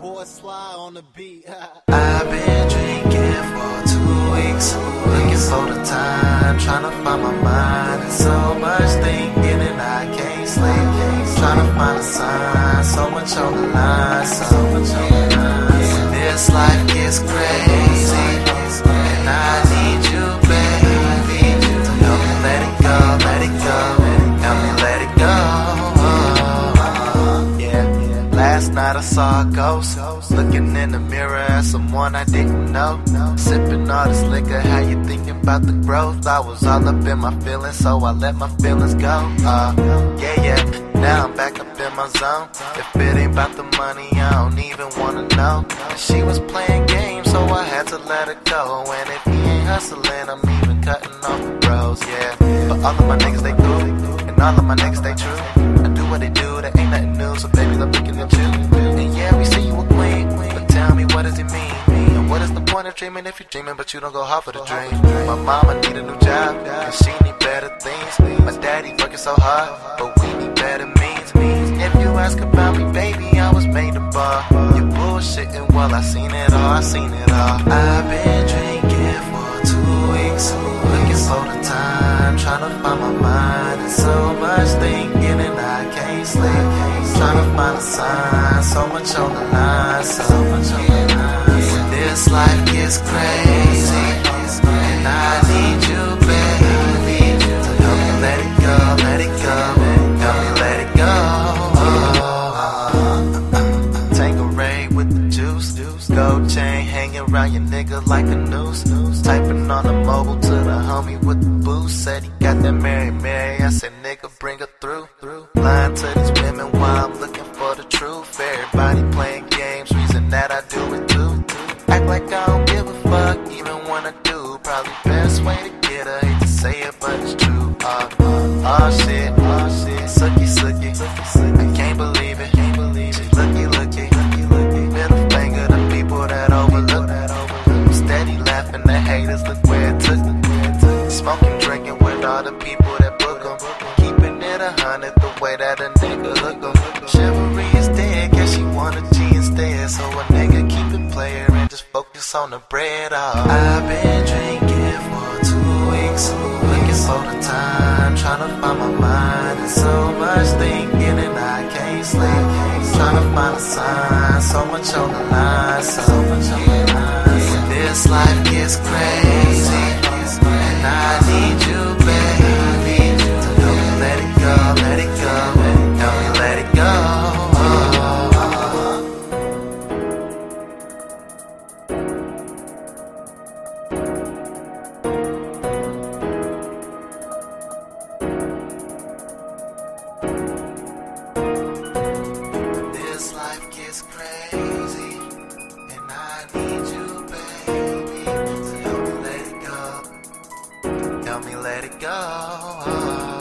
boy Sly on the beat. I've been drinking for two weeks, looking for the time, trying to find my mind. So much thinking and I can't sleep. Trying to find a sign, so much on the line, so much on the line. This life gets crazy, and I night I saw a ghost, looking in the mirror at someone I didn't know. Sipping all this liquor, how you thinking about the growth? I was all up in my feelings, so I let my feelings go. Uh, yeah, yeah. Now I'm back up in my zone. If it ain't about the money, I don't even wanna know. She was playing games, so I had to let her go. And if he ain't hustling, I'm even cutting off the bros, yeah. But all of my niggas, they cool. And all of my niggas, they true. I do what they do, that ain't nothing new. So baby, I'm looking at you. What does it mean? And what is the point of dreaming if you're dreaming, but you don't go hard for the dream? My mama need a new job, and she need better things. My daddy working so hard, but we need better means. If you ask about me, baby, I was made to bar. You bullshitting, well, I seen it all, I seen it all. I've been drinking for two weeks, looking for the time, trying to find my mind. And so much thinking, Trying to find a sign, so much on the line, so much on the line. This life gets crazy, and I need you, baby, to help me let it go, let it go, help me let it go. Tanqueray with the juice, gold chain hanging your nigga like a noose. Typing on the mobile to the homie with the boost. Said he got that Mary Mary. I said, nigga, bring her through. Lying to these Everybody playing games, reason that I do it too. Act like I don't give a fuck, even when I do. Probably best way to get her. Hate to say it, but it's true. Uh, uh, oh shit, oh shit. Sucky, sucky, I can't believe it. Can't believe it. Looky, looky, looky, looky. Middle finger to people that overlook. I'm steady laughing at haters. Look where it took. Smoking, drinking with all the people that book book 'em. Keeping it a hundred the way that a nigga hook 'em. Chivalry So a nigga keep it player and just focus on the bread. Oh. I've been drinking for two weeks, looking for the time, trying to find my mind. And so much thinking and I can't sleep. Trying to find a sign, so much on the line, so much on the line. This life gets crazy, and I gets crazy, and I need you, baby, to help me let it go. Help me let it go.